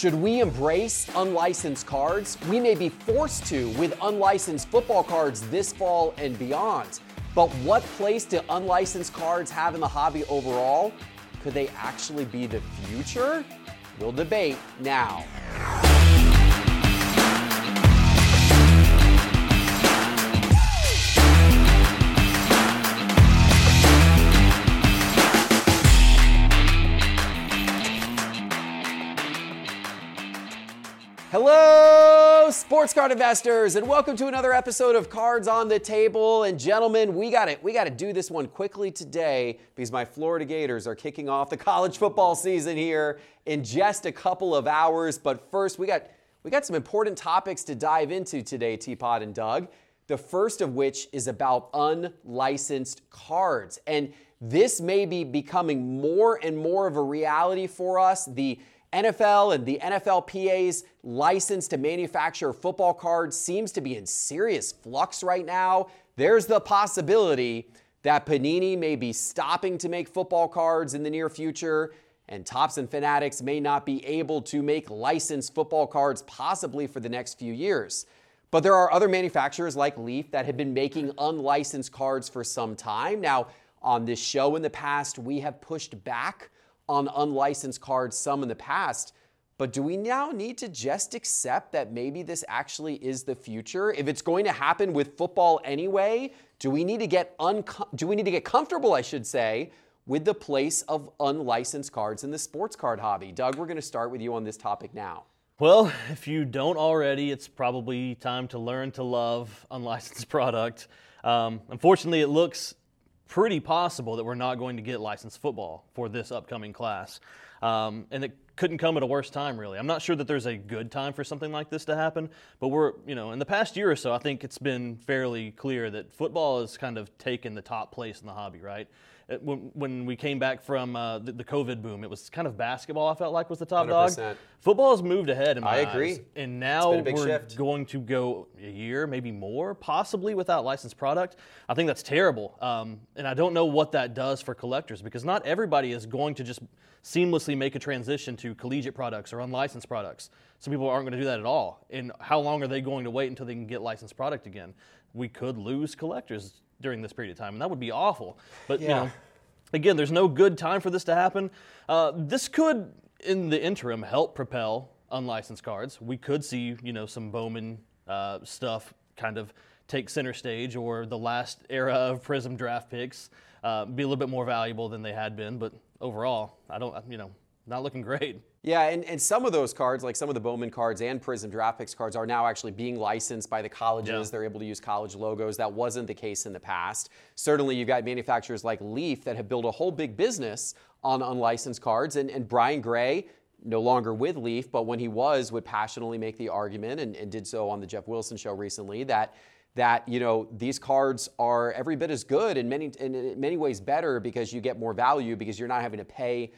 Should we embrace unlicensed cards? We may be forced to with unlicensed football cards this fall and beyond. But what place do unlicensed cards have in the hobby overall? Could they actually be the future? We'll debate now. Hello, sports card investors, and welcome to another episode of Cards on the Table. And gentlemen, we got it. We got to do this one quickly today because my Florida Gators are kicking off the college football season here in just a couple of hours. But first, we got we got some important topics to dive into today, Teapot and Doug. The first of which is about unlicensed cards, and this may be becoming more and more of a reality for us. The NFL and the NFLPA's license to manufacture football cards seems to be in serious flux right now. There's the possibility that Panini may be stopping to make football cards in the near future, and Topps and Fanatics may not be able to make licensed football cards possibly for the next few years. But there are other manufacturers like Leaf that have been making unlicensed cards for some time. Now, on this show in the past, we have pushed back on unlicensed cards some in the past. But do we now need to just accept that maybe this actually is the future? If it's going to happen with football anyway, do we need to get unco- do we need to get comfortable, I should say, with the place of unlicensed cards in the sports card hobby? Doug, we're going to start with you on this topic now. Well, if you don't already, it's probably time to learn to love unlicensed product. Um, unfortunately, it looks pretty possible that we're not going to get licensed football for this upcoming class. Um, and it couldn't come at a worse time, really. I'm not sure that there's a good time for something like this to happen, but we're, you know, in the past year or so, I think it's been fairly clear that football has kind of taken the top place in the hobby, right? When, when we came back from uh, the, the, COVID boom, it was kind of basketball. I felt like was the top 100%. dog. Football has moved ahead in my I agree. Eyes, and now we're shift. going to go a year, maybe more, possibly without licensed product. I think that's terrible, um, and I don't know what that does for collectors because not everybody is going to just seamlessly make a transition to collegiate products or unlicensed products. Some people aren't going to do that at all. And how long are they going to wait until they can get licensed product again? We could lose collectors during this period of time, and that would be awful. But yeah. you know, again, there's no good time for this to happen. Uh, this could, in the interim, help propel unlicensed cards. We could see, you know, some Bowman uh, stuff kind of take center stage, or the last era of Prizm draft picks uh, be a little bit more valuable than they had been. But overall, I don't, you know, not looking great. Yeah, and, and some of those cards, like some of the Bowman cards and Prizm Draft Picks cards, are now actually being licensed by the colleges. Yeah. They're able to use college logos. That wasn't the case in the past. Certainly, you've got manufacturers like Leaf that have built a whole big business on unlicensed cards. And, and Brian Gray, no longer with Leaf, but when he was, would passionately make the argument and, and did so on the Geoff Wilson show recently that that you know these cards are every bit as good and many in many ways better because you get more value because you're not having to pay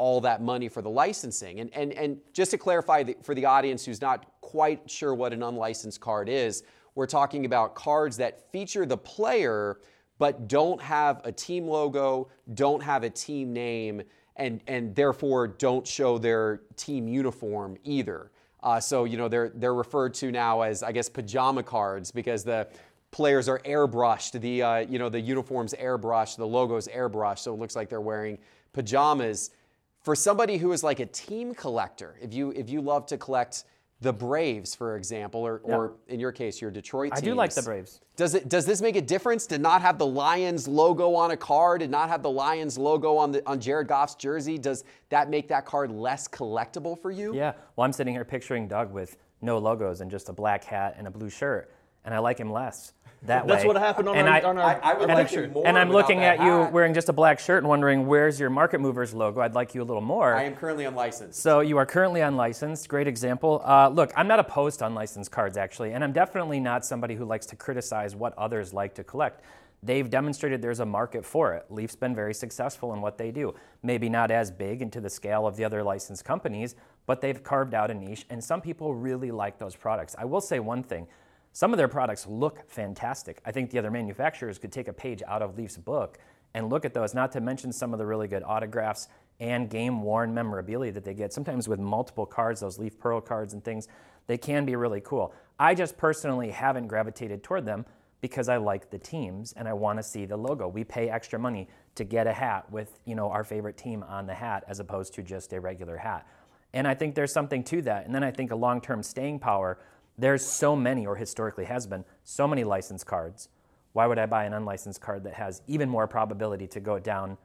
all that money for the licensing. And, and, and just to clarify the, for the audience who's not quite sure what an unlicensed card is, we're talking about cards that feature the player but don't have a team logo, don't have a team name, and, and therefore don't show their team uniform either. Uh, so, you know, they're, they're referred to now as, I guess, pajama cards because the players are airbrushed. The, uh, you know, the uniform's airbrushed, the logo's airbrushed, so it looks like they're wearing pajamas for somebody who is like a team collector, if you if you love to collect the Braves, for example, or, yeah. or in your case, your Detroit teams. I do like the Braves. Does it does this make a difference to not have the Lions logo on a card and not have the Lions logo on the on Jared Goff's jersey? Does that make that card less collectible for you? Yeah. Well, I'm sitting here picturing Doug with no logos and just a black hat and a blue shirt, and I like him less that That's way. what happened on and our, I, on our, I, I would like More and I'm looking at hat. you wearing just a black shirt and wondering where's your Market Movers logo. I'd like you a little more. I am currently unlicensed. So you are currently unlicensed. Great example. Uh, look, I'm not opposed to unlicensed cards actually, and I'm definitely not somebody who likes to criticize what others like to collect. They've demonstrated there's a market for it. Leaf's been very successful in what they do. Maybe not as big into the scale of the other licensed companies, but they've carved out a niche, and some people really like those products. I will say one thing some of their products look fantastic. I think the other manufacturers could take a page out of Leaf's book and look at those, not to mention some of the really good autographs and game worn memorabilia that they get. Sometimes with multiple cards, those leaf pearl cards and things, they can be really cool. I just personally haven't gravitated toward them because I like the teams and I want to see the logo. We pay extra money to get a hat with, you know, our favorite team on the hat as opposed to just a regular hat. And I think there's something to that. And then I think a long-term staying power, there's so many or historically has been so many license cards. Why would I buy an unlicensed card that has even more probability to go down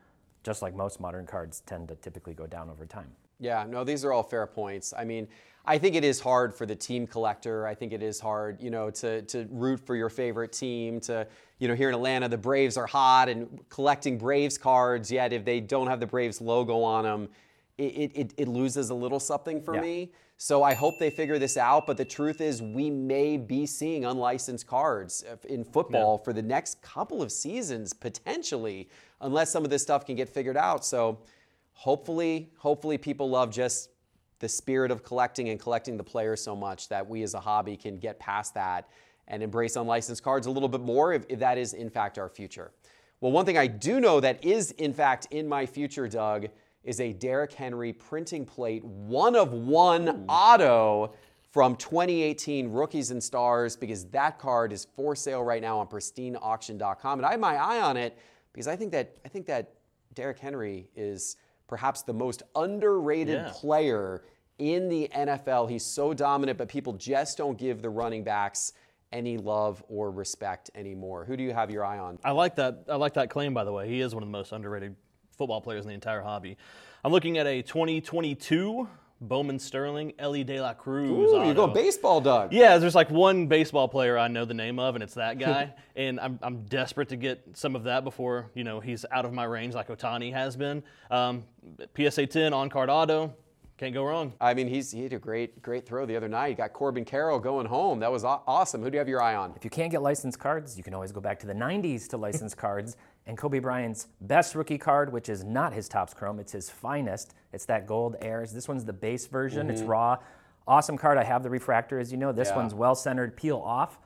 just like most modern cards tend to typically go down over time? Yeah, no, these are all fair points. I mean, I think it is hard for the team collector. I think it is hard, you know, to, to root for your favorite team. To, you know, here in Atlanta, the Braves are hot and collecting Braves cards. Yet, if they don't have the Braves logo on them, it, it, it loses a little something for Yeah. me. So I hope they figure this out. But the truth is, we may be seeing unlicensed cards uh, in football for the next couple of seasons potentially, unless some of this stuff can get figured out. So hopefully, hopefully people love just the spirit of collecting and collecting the players so much that we as a hobby can get past that and embrace unlicensed cards a little bit more if, if that is in fact our future. Well, one thing I do know that is in fact in my future, Doug, is a Derrick Henry printing plate, one of one auto from 2018 Rookies and Stars, because that card is for sale right now on pristineauction.com. And I have my eye on it because I think that I think that Derrick Henry is perhaps the most underrated Yeah. player in the NFL. He's so dominant, but people just don't give the running backs any love or respect anymore. Who do you have your eye on? I like that. I like that claim, by the way. He is one of the most underrated football players in the entire hobby. I'm looking at a 2022 Bowman Sterling Elly De La Cruz. Ooh, you're going baseball, Doug. Yeah, there's like one baseball player I know the name of, and it's that guy. and I'm, I'm desperate to get some of that before you know he's out of my range, like Ohtani has been. Um, PSA 10 on card auto, can't go wrong. I mean, he's he had a great great throw the other night. He got Corbin Carroll going home. That was awesome. Who do you have your eye on? If you can't get licensed cards, you can always go back to the 90s to licensed cards. And Kobe Bryant's best rookie card, which is not his Topps Chrome, it's his finest. It's that gold airs. This one's the base version. It's raw. Awesome card. I have the refractor, as you know. This Mm-hmm. Yeah. one's well centered, peel off.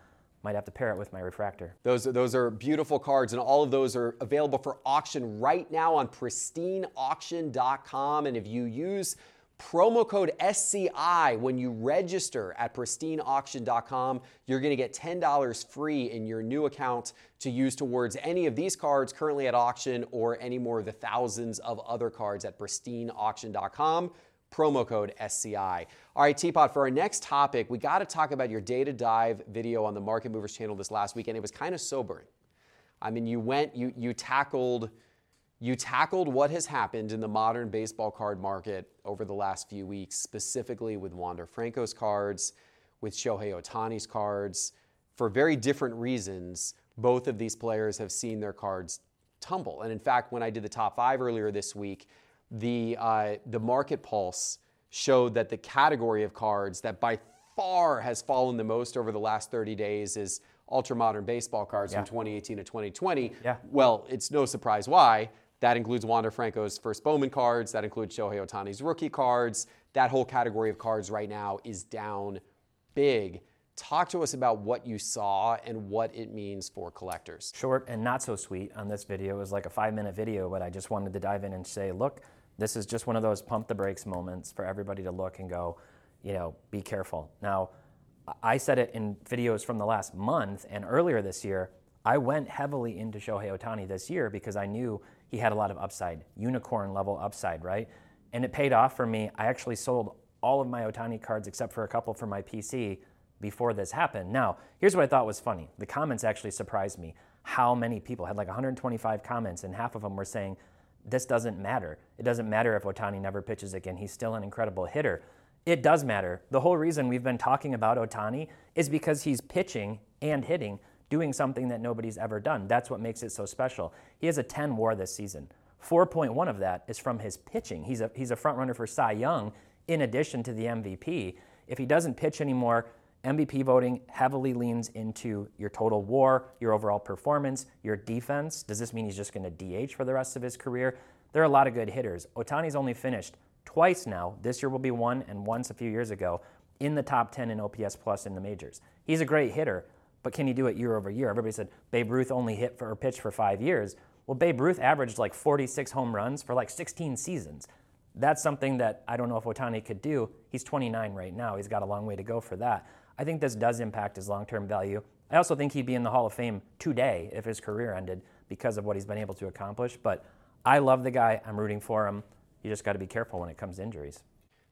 Might have to pair it with my refractor. Those, those are beautiful cards, and all of those are available for auction right now on pristineauction.com. And if you use promo code SCI when you register at pristineauction.com, you're going to get $10 free in your new account to use towards any of these cards currently at auction or any more of the thousands of other cards at pristineauction.com promo code SCI. All right, Teapot, for our next topic, we got to talk about your data dive video on the Market Movers channel this last weekend. It was kind of sobering. I mean, you went, you you tackled, you tackled what has happened in the modern baseball card market over the last few weeks, specifically with Wander Franco's cards, with Shohei Ohtani's cards, for very different reasons. Both of these players have seen their cards tumble. And in fact, when I did the top five earlier this week, the uh, the market pulse showed that the category of cards that by far has fallen the most over the last 30 days is ultra modern baseball cards from 2018 to 2020. Yeah. Well, it's no surprise why. That includes Wander Franco's first Bowman cards. That includes Shohei Ohtani's rookie cards. That whole category of cards right now is down big. Talk to us about what you saw and what it means for collectors. short and not so sweet on this video. It was like a five minute video, but I just wanted to dive in and say, look, this is just one of those pump the brakes moments for everybody to look and go, you know, be careful. Now, I said it in videos from the last month and earlier this year. I went heavily into Shohei Ohtani this year because I knew he had a lot of upside, unicorn level upside, right? And it paid off for me. I actually sold all of my Ohtani cards except for a couple for my PC before this happened. Now, here's what I thought was funny. The comments actually surprised me. How many people had like 125 comments, and half of them were saying, This doesn't matter. It doesn't matter if Ohtani never pitches again. He's still an incredible hitter. It does matter. The whole reason we've been talking about Ohtani is because he's pitching and hitting, doing something that nobody's ever done. That's what makes it so special. He has a 10 WAR this season. 4.1 of that is from his pitching. He's a, he's a front runner for Cy Young in addition to the MVP. If he doesn't pitch anymore, MVP voting heavily leans into your total WAR, your overall performance, your defense. Does this mean he's just going to DH for the rest of his career? There are a lot of good hitters. Ohtani's only finished twice now. This year will be one, and once a few years ago in the top 10 in OPS plus in the majors. He's a great hitter, but can he do it year over year? Everybody said Babe Ruth only hit for or pitched for five years. Well, Babe Ruth averaged like 46 home runs for like 16 seasons. That's something that I don't know if Ohtani could do. He's 29 right now. He's got a long way to go for that. I think this does impact his long term value. I also think he'd be in the Hall of Fame today if his career ended because of what he's been able to accomplish. But I love the guy. I'm rooting for him. You just got to be careful when it comes to injuries.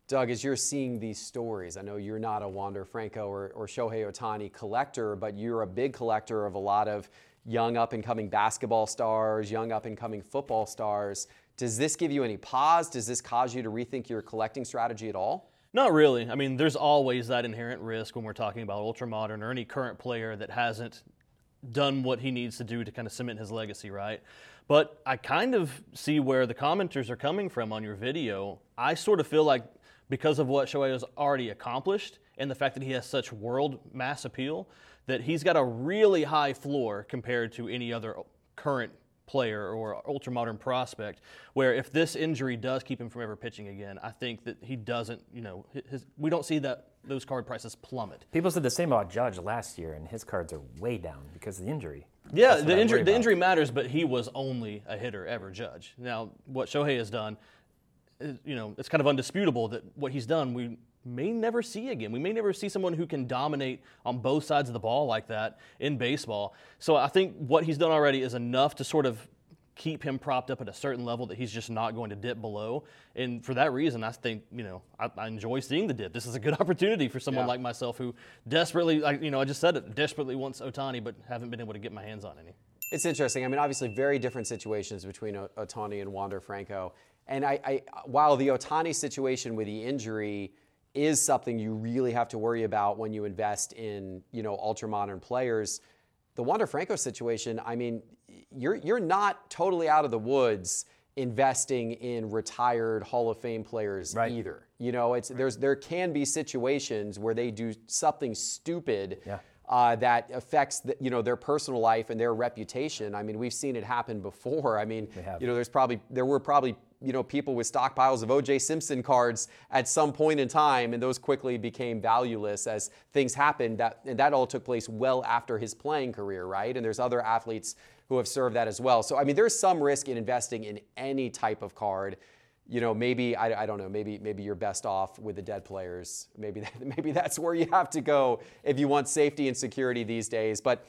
Doug, as you're seeing these stories, I know you're not a Wander Franco or, or Shohei Ohtani collector, but you're a big collector of a lot of young up and coming basketball stars, young up and coming football stars. Does this give you any pause? Does this cause you to rethink your collecting strategy at all? Not really. I mean, there's always that inherent risk when we're talking about ultra modern or any current player that hasn't done what he needs to do to kind of cement his legacy, right? But I kind of see where the commenters are coming from on your video. I sort of feel like because of what Shohei has already accomplished and the fact that he has such world mass appeal, that he's got a really high floor compared to any other current player or ultra modern prospect. Where if this injury does keep him from ever pitching again, I think that he doesn't. You know, his, we don't see that those card prices plummet. People said the same about Judge last year, and his cards are way down because of the injury. Yeah, the injury the injury matters, but he was only a hitter ever. Judge. Now, what Shohei has done, you know, it's kind of undisputable that what he's done we may never see again. We may never see someone who can dominate on both sides of the ball like that in baseball. So I think what he's done already is enough to sort of keep him propped up at a certain level that he's just not going to dip below. And for that reason, I think you know I, I enjoy seeing the dip. This is a good opportunity for someone yeah. like myself who desperately, like, you know, I just said it, desperately wants Ohtani, but haven't been able to get my hands on any. It's interesting. I mean, obviously, very different situations between Ohtani and Wander Franco. And I, I, while the Ohtani situation with the injury is something you really have to worry about when you invest in, you know, ultra modern players. The Wander Franco situation, I mean, you're you're not totally out of the woods investing in retired Hall of Fame players right. either. You know, it's right. there's there can be situations where they do something stupid. Yeah. Uh, that affects the, you know their personal life and their reputation. I mean, we've seen it happen before. I mean, you know, there's probably there were probably you know, people with stockpiles of O.J. Simpson cards at some point in time, and those quickly became valueless as things happened. That and that all took place well after his playing career, right? And there's other athletes who have served that as well. So I mean, there's some risk in investing in any type of card. You know, maybe I, I don't know. Maybe maybe you're best off with the dead players. Maybe that, maybe that's where you have to go if you want safety and security these days. But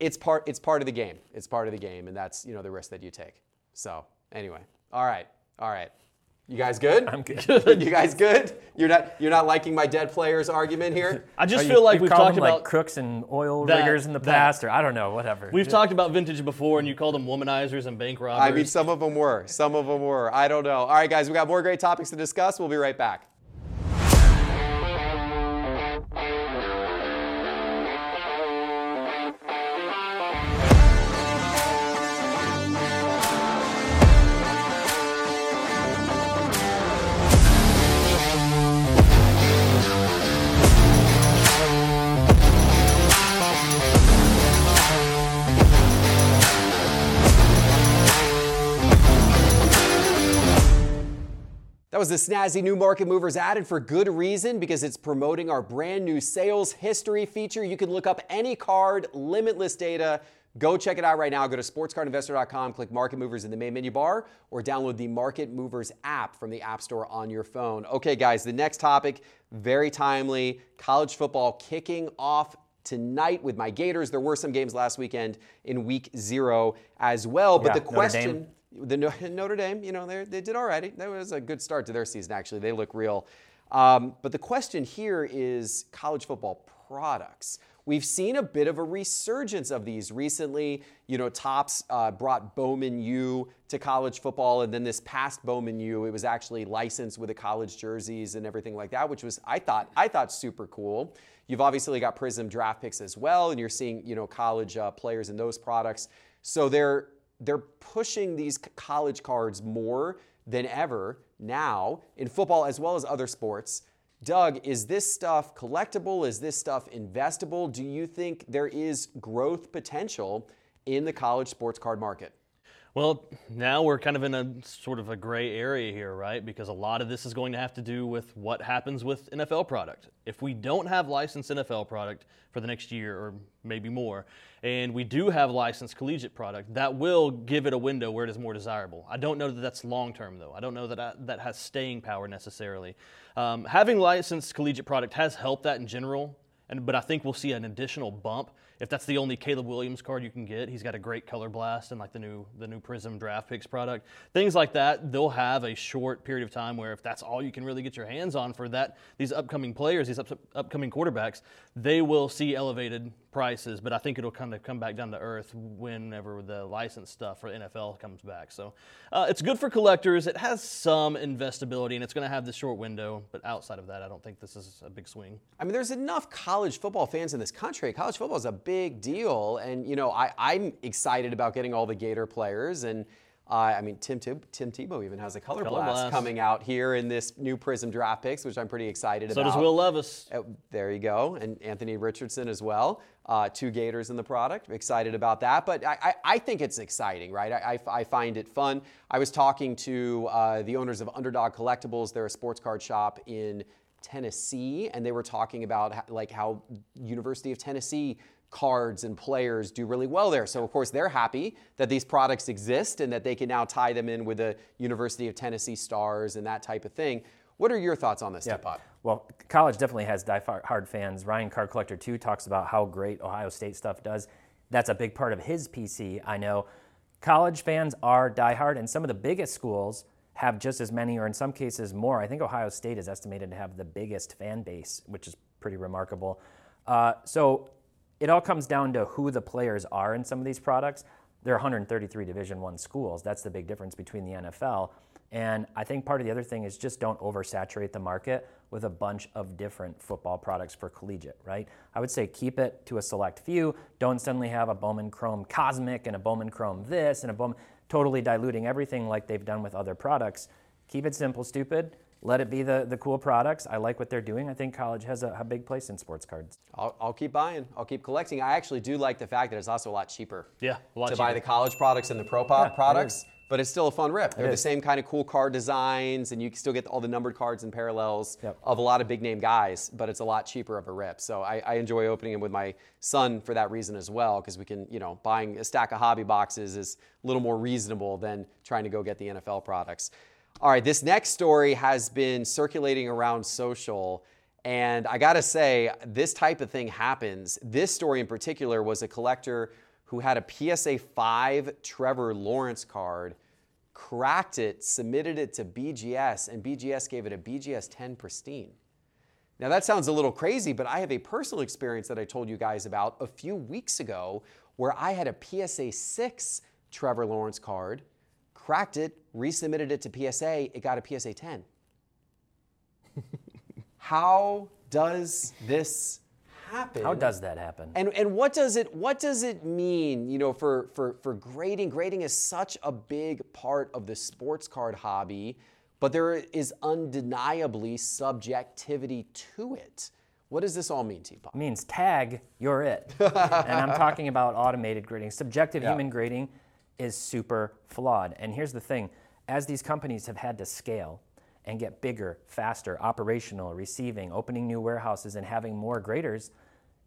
it's part it's part of the game. It's part of the game, and that's you know the risk that you take. So anyway. All right. All right. You guys good? I'm good. you guys good? You're not you're not liking my dead players argument here? I just feel like we've talked about like crooks and oil that, riggers in the that. past, or I don't know, whatever. We've talked about vintage before, and you called them womanizers and bank robbers. I mean, some of them were. Some of them were. I don't know. All right, guys, we got more great topics to discuss. We'll be right back. Was the snazzy new Market Movers added for good reason because it's promoting our brand new sales history feature. You can look up any card, limitless data. Go check it out right now. Go to sportscardinvestor.com, click Market Movers in the main menu bar, or download the Market Movers app from the App Store on your phone. Okay, guys, the next topic, very timely college football kicking off tonight with my Gators. There were some games last weekend in week zero as well. But yeah, the question the Notre Dame, you know, they did right. That was a good start to their season, actually. They look real. Um, but the question here is college football products. We've seen a bit of a resurgence of these recently. You know, Topps uh, brought Bowman U to college football, and then this past Bowman U, it was actually licensed with the college jerseys and everything like that, which was I thought I thought super cool. You've obviously got Prizm draft picks as well, and you're seeing you know college uh, players in those products. So they're they're pushing these college cards more than ever now in football as well as other sports. Doug, is this stuff collectible? Is this stuff investable? Do you think there is growth potential in the college sports card market? Well, now we're kind of in a sort of a gray area here, right? Because a lot of this is going to have to do with what happens with NFL product. If we don't have licensed NFL product for the next year or maybe more, and we do have licensed collegiate product, that will give it a window where it is more desirable. I don't know that that's long term, though. I don't know that I, that has staying power necessarily. Um, having licensed collegiate product has helped that in general, and, but I think we'll see an additional bump if that's the only Caleb Williams card you can get, he's got a great color blast and like the new the new Prizm Draft Picks product. Things like that, they'll have a short period of time where if that's all you can really get your hands on for that these upcoming players, these up, upcoming quarterbacks, they will see elevated prices, but I think it'll kind of come back down to earth whenever the license stuff for NFL comes back. So uh, it's good for collectors. It has some investability, and it's going to have this short window. But outside of that, I don't think this is a big swing. I mean, there's enough college football fans in this country. College football is a big deal, and you know, I, I'm excited about getting all the Gator players and. Uh, I mean, Tim, Tim, Tim Tebow even has a color, Color blast, blast. coming out here in this new Prizm draft picks, which I'm pretty excited So about. So does Will Levis. Uh, there you go, and Anthony Richardson as well. Uh, two Gators in the product. Excited about that, but I, I, I think it's exciting, right? I, I, I find it fun. I was talking to uh, the owners of Underdog Collectibles. They're a sports card shop in Tennessee, and they were talking about like how University of Tennessee cards and players do really well there. So of course they're happy that these products exist and that they can now tie them in with the University of Tennessee stars and that type of thing. What are your thoughts on this, Yeah. Teapot? Well, college definitely has die-hard fans. Ryan Card Collector 2 talks about how great Ohio State stuff does. That's a big part of his PC, I know. College fans are die-hard, and some of the biggest schools have just as many, or in some cases more. I think Ohio State is estimated to have the biggest fan base, which is pretty remarkable. Uh, so it all comes down to who the players are in some of these products. There are 133 Division One schools. That's the big difference between the NFL. And I think part of the other thing is just don't oversaturate the market with a bunch of different football products for collegiate, right? I would say keep it to a select few. Don't suddenly have a Bowman Chrome Cosmic and a Bowman Chrome this and a Bowman, totally diluting everything like they've done with other products. Keep it simple, stupid. Let it be the, the cool products. I like what they're doing. I think college has a, a big place in sports cards. I'll, I'll keep buying. I'll keep collecting. I actually do like the fact that it's also a lot cheaper. Yeah, a lot to buy the college products and the pro pop it products, but it's still a fun rip. They're the same kind of cool card designs, and you can still get all the numbered cards and parallels Yep. of a lot of big name guys, but it's a lot cheaper of a rip. So I, I enjoy opening them with my son for that reason as well, because we can, you know, buying a stack of hobby boxes is a little more reasonable than trying to go get the NFL products. All right, this next story has been circulating around social. And I gotta say, this type of thing happens. This story in particular was a collector who had a PSA 5 Trevor Lawrence card, cracked it, submitted it to BGS, and BGS gave it a BGS 10 pristine. Now, that sounds a little crazy, but I have a personal experience that I told you guys about a few weeks ago where I had a PSA 6 Trevor Lawrence card, cracked it, resubmitted it to PSA, it got a PSA 10. How does this happen? How does that happen? And and what does it what does it mean, you know, for for for grading? Grading is such a big part of the sports card hobby, but there is undeniably subjectivity to it. What does this all mean, Teapot? means tag, you're it. and I'm talking about automated grading. Subjective Yeah. human grading is super flawed. And here's the thing as these companies have had to scale and get bigger, faster, operational, receiving, opening new warehouses, and having more graders,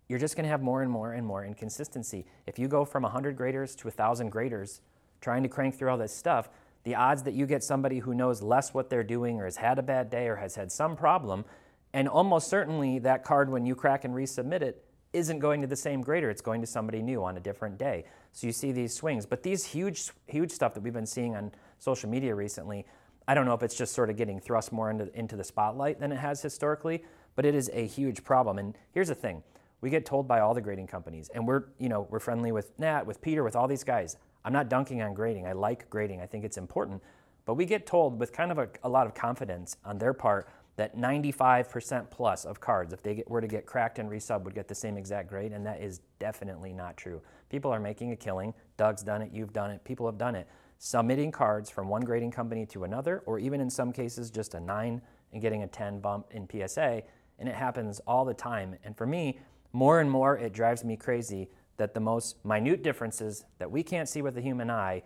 you're just going to have more and more and more inconsistency. If you go from 100 graders to 1,000 graders, trying to crank through all this stuff, the odds that you get somebody who knows less what they're doing or has had a bad day or has had some problem, and almost certainly that card, when you crack and resubmit it, isn't going to the same grader. It's going to somebody new on a different day. So you see these swings. But these huge, huge stuff that we've been seeing on social media recently, I don't know if it's just sort of getting thrust more into, into the spotlight than it has historically, but it is a huge problem. And here's the thing we get told by all the grading companies, and we're, you know, we're friendly with Nat, with Peter, with all these guys. I'm not dunking on grading. I like grading, I think it's important. But we get told with kind of a, a lot of confidence on their part that 95% plus of cards, if they get, were to get cracked and resub, would get the same exact grade, and that is definitely not true. People are making a killing. Doug's done it, you've done it, people have done it. Submitting cards from one grading company to another, or even in some cases just a 9 and getting a 10 bump in PSA, and it happens all the time. And for me, more and more it drives me crazy that the most minute differences that we can't see with the human eye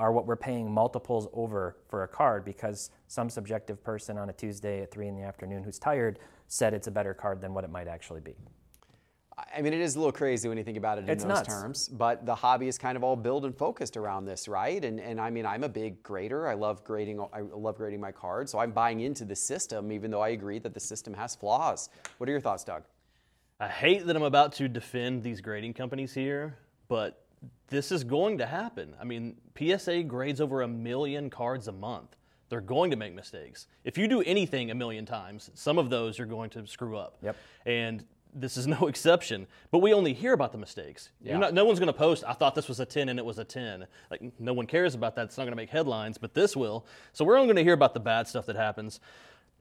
are what we're paying multiples over for a card because some subjective person on a Tuesday at three in the afternoon who's tired said it's a better card than what it might actually be. I mean, it is a little crazy when you think about it in It's those nuts. terms, but the hobby is kind of all built and focused around this, right? And, and I mean, I'm a big grader. I love grading. I love grading my cards, so I'm buying into the system, even though I agree that the system has flaws. What are your thoughts, Doug? I hate that I'm about to defend these grading companies here, but this is going to happen. I mean, PSA grades over a million cards a month. They're going to make mistakes. If you do anything a million times, some of those you're going to screw up. Yep. And this is no exception. But we only hear about the mistakes. Yeah. not, no one's going to post, I thought this was a 10 and it was a 10. Like, no one cares about that. It's not going to make headlines, but this will. So we're only going to hear about the bad stuff that happens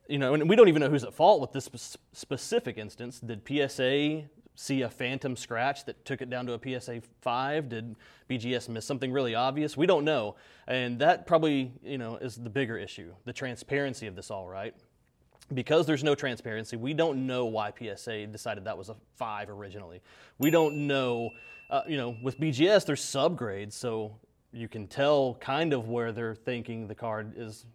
you know, and we don't even know who's at fault with this spe- specific instance. Did PSA see a phantom scratch that took it down to a PSA 5? Did BGS miss something really obvious? We don't know. And that probably, you know, is the bigger issue, the transparency of this all, right? Because there's no transparency, we don't know why PSA decided that was a 5 originally. We don't know, uh, you know, with BGS, there's subgrades, so you can tell kind of where they're thinking the card is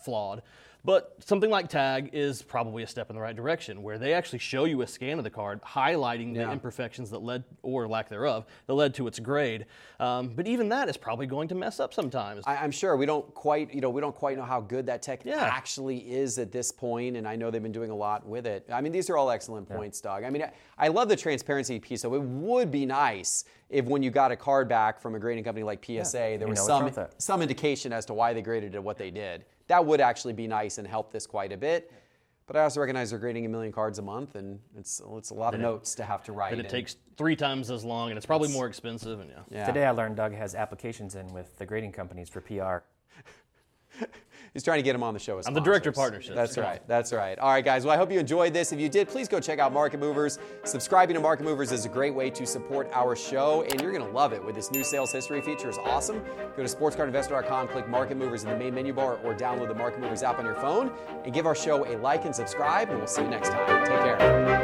flawed. But something like tag is probably a step in the right direction, where they actually show you a scan of the card, highlighting the imperfections that led, or lack thereof, that led to its grade. Um, but even that is probably going to mess up sometimes. I, I'm sure we don't quite, you know, we don't quite know how good that tech Yeah. actually is at this point, and I know they've been doing a lot with it. I mean, these are all excellent points, Doug. I mean, I, I love the transparency piece. So it would be nice if when you got a card back from a grading company like PSA, there You was know some wrong with it. some indication as to why they graded it what they did. That would actually be nice and help this quite a bit. But I also recognize they're grading a million cards a month, and it's it's a lot of notes to have to write. and it takes three times as long, and it's probably more expensive. And yeah. yeah. Today I learned Doug has applications in with the grading companies for PR. He's trying to get him on the show. As I'm the director of sponsors. partnerships. That's right. That's right. All right, guys. Well, I hope you enjoyed this. If you did, please go check out Market Movers. Subscribing to Market Movers is a great way to support our show, and you're going to love it with this new sales history feature. is awesome. Go to sportscardinvestor.com, click Market Movers in the main menu bar, or download the Market Movers app on your phone, and give our show a like and subscribe. And we'll see you next time. Take care.